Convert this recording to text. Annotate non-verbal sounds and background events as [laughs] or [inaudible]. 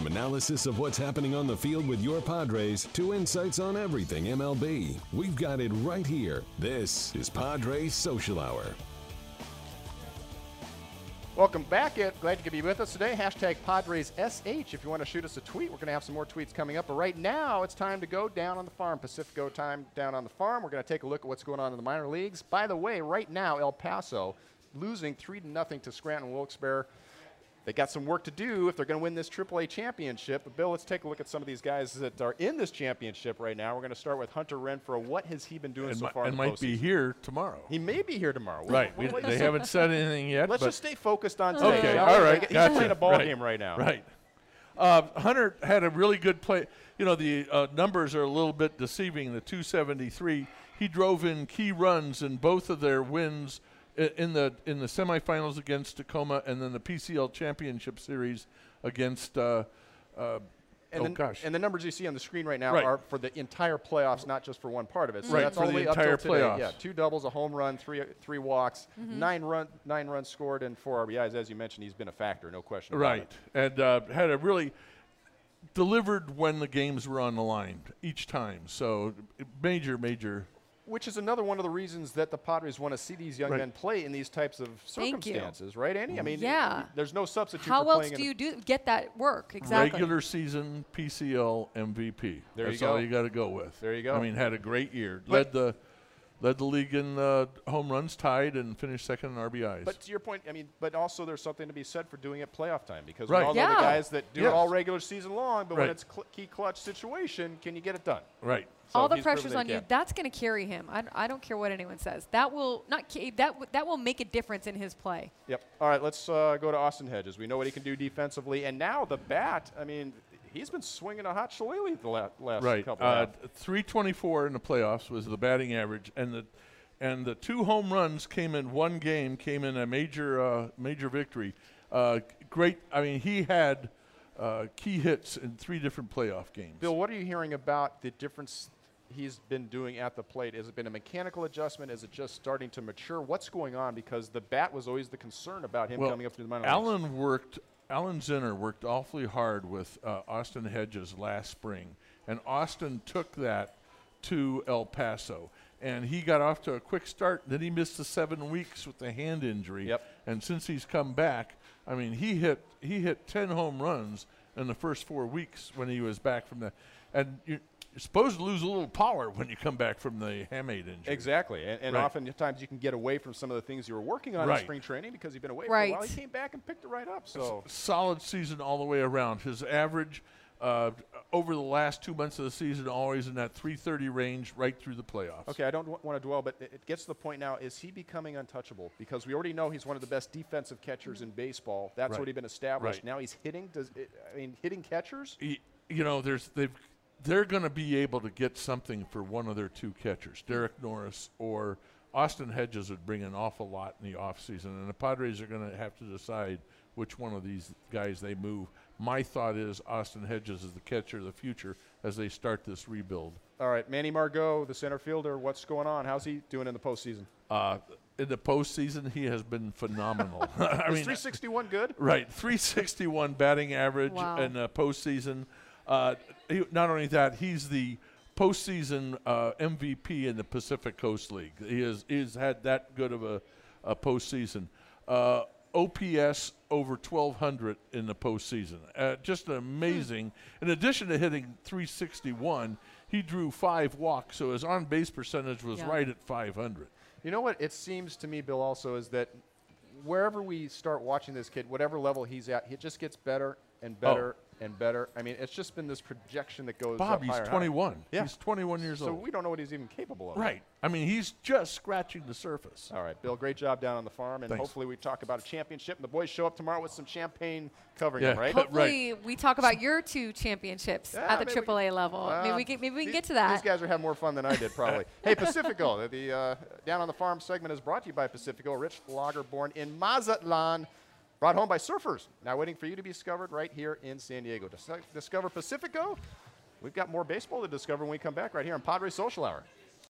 From analysis of what's happening on the field with your Padres to insights on everything MLB, we've got it right here. This is Padres Social Hour. Welcome back. It glad you could be with us today. Hashtag Padres SH. If you want to shoot us a tweet, we're going to have some more tweets coming up. But right now, it's time to go down on the farm. Pacifico time down on the farm. We're going to take a look at what's going on in the minor leagues. By the way, right now, El Paso losing three to nothing to Scranton Wilkes-Barre. They got some work to do if they're going to win this AAA championship. But Bill, let's take a look at some of these guys that are in this championship right now. We're going to start with Hunter Renfroe. What has he been doing and so far? and in the might be here tomorrow. He may be here tomorrow. We'll- Right. we'll We- wait and they haven't said anything yet. Let's but just stay focused on today. Okay, all right. He's gotcha. playing a ball right. game right now. Right. Uh, Hunter had a really good play. You know, the uh, numbers are a little bit deceiving. The 273, he drove in key runs in both of their wins i- in the in the semifinals against Tacoma and then the PCL Championship Series against. Uh, uh, And oh the, gosh. And the numbers you see on the screen right now Right. are for the entire playoffs, not just for one part of it. So Right, that's for the only up entire till today. playoffs. Yeah, two doubles, a home run, three three walks, nine run nine runs scored, and four RBIs. As you mentioned, he's been a factor, no question. about Right, it. and uh, had a really delivered when the games were on the line each time. So major, major. Which is another one of the reasons that the Padres want to see these young Right. men play in these types of circumstances, right, Andy? I mean, Yeah. there's no substitute How for else playing do you do get that work exactly? Regular season PCL MVP. There you That's all go. you got to go with. There you go. I mean, had a great year. But- led the led the league in uh, home runs, tied, and finished second in RBIs. But to your point, I mean, but also there's something to be said for doing it playoff time because Right. we all know the Yeah. guys that do it all regular season long, but when it's cl- key clutch situation, can you get it done? right. So All the pressure's that he on you. That's going to carry him. I, I don't care what anyone says. That will not ca- that w- that will make a difference in his play. Yep. All right, let's uh, go to Austin Hedges. We know what he can do defensively, and now the bat. I mean, he's been swinging a hot shillelagh the la- last Right. couple. Uh, of 324 in the playoffs was the batting average, and the and the two home runs came in one game, came in a major uh, major victory. Uh, great. I mean, he had uh, key hits in three different playoff games. Bill, what are you hearing about the difference he's been doing at the plate? Has it been a mechanical adjustment? Is it just starting to mature? What's going on? Because the bat was always the concern about him well, coming up through the minor leagues. Alan worked. Alan Zinter worked awfully hard with uh, Austin Hedges last spring, and Austin took that to El Paso, and he got off to a quick start. Then he missed the seven weeks with the hand injury. Yep. And since he's come back, I mean, he hit he hit ten home runs in the first four weeks when he was back from the, and you're, you're supposed to lose a little power when you come back from the hamate injury. Exactly, and, and Right. oftentimes you can get away from some of the things you were working on in spring training because you've been away for a while. Right. He came back and picked it right up. So solid season all the way around. His average uh, over the last two months of the season always in that 330 range right through the playoffs. Okay, I don't w- want to dwell, but it, it gets to the point now: is he becoming untouchable? Because we already know he's one of the best defensive catchers in baseball. That's Right. already been established. Right. Now he's hitting. Does it, I mean hitting catchers? Y- You know, there's they've they're going to be able to get something for one of their two catchers, Derek Norris or Austin Hedges would bring an awful lot in the offseason, and the Padres are going to have to decide which one of these guys they move. My thought is Austin Hedges is the catcher of the future as they start this rebuild. All right, Manny Margot, the center fielder. What's going on? How's he doing in the postseason? Uh, in the postseason, he has been phenomenal. [laughs] I Is mean, 361 good? Right, 361 batting average Wow. in the postseason. Uh, he, not only that, he's the postseason uh, MVP in the Pacific Coast League. He has he's had that good of a, a postseason. Uh, OPS over 1,200 in the postseason. Uh, just amazing. In addition to hitting 361, he drew five walks, so his on base percentage was Yeah. right at 500. You know what? It seems to me, Bill, also is that wherever we start watching this kid, whatever level he's at, he just gets better and better and better. I mean, it's just been this projection that goes Bob, up he's higher and higher. 21. Yeah. He's 21 years So old. So we don't know what he's even capable of. Right. I mean, he's just scratching the surface. All right, Bill, great job down on the farm, and Thanks. hopefully we talk about a championship, and the boys show up tomorrow with some champagne covering Yeah. them, right? [laughs] Ho- Hopefully, we talk about your two championships Yeah, at the maybe we- AAA level. maybe Uh, we can, maybe we can get to that. These guys are having more fun than I did, probably. [laughs] hey, Pacifico, the, the uh, Down on the Farm segment is brought to you by Pacifico, rich lager born in Mazatlan, brought home by surfers, now waiting for you to be discovered right here in San Diego. Dis- discover Pacifico. We've got more baseball to discover when we come back right here on Padre Social Hour.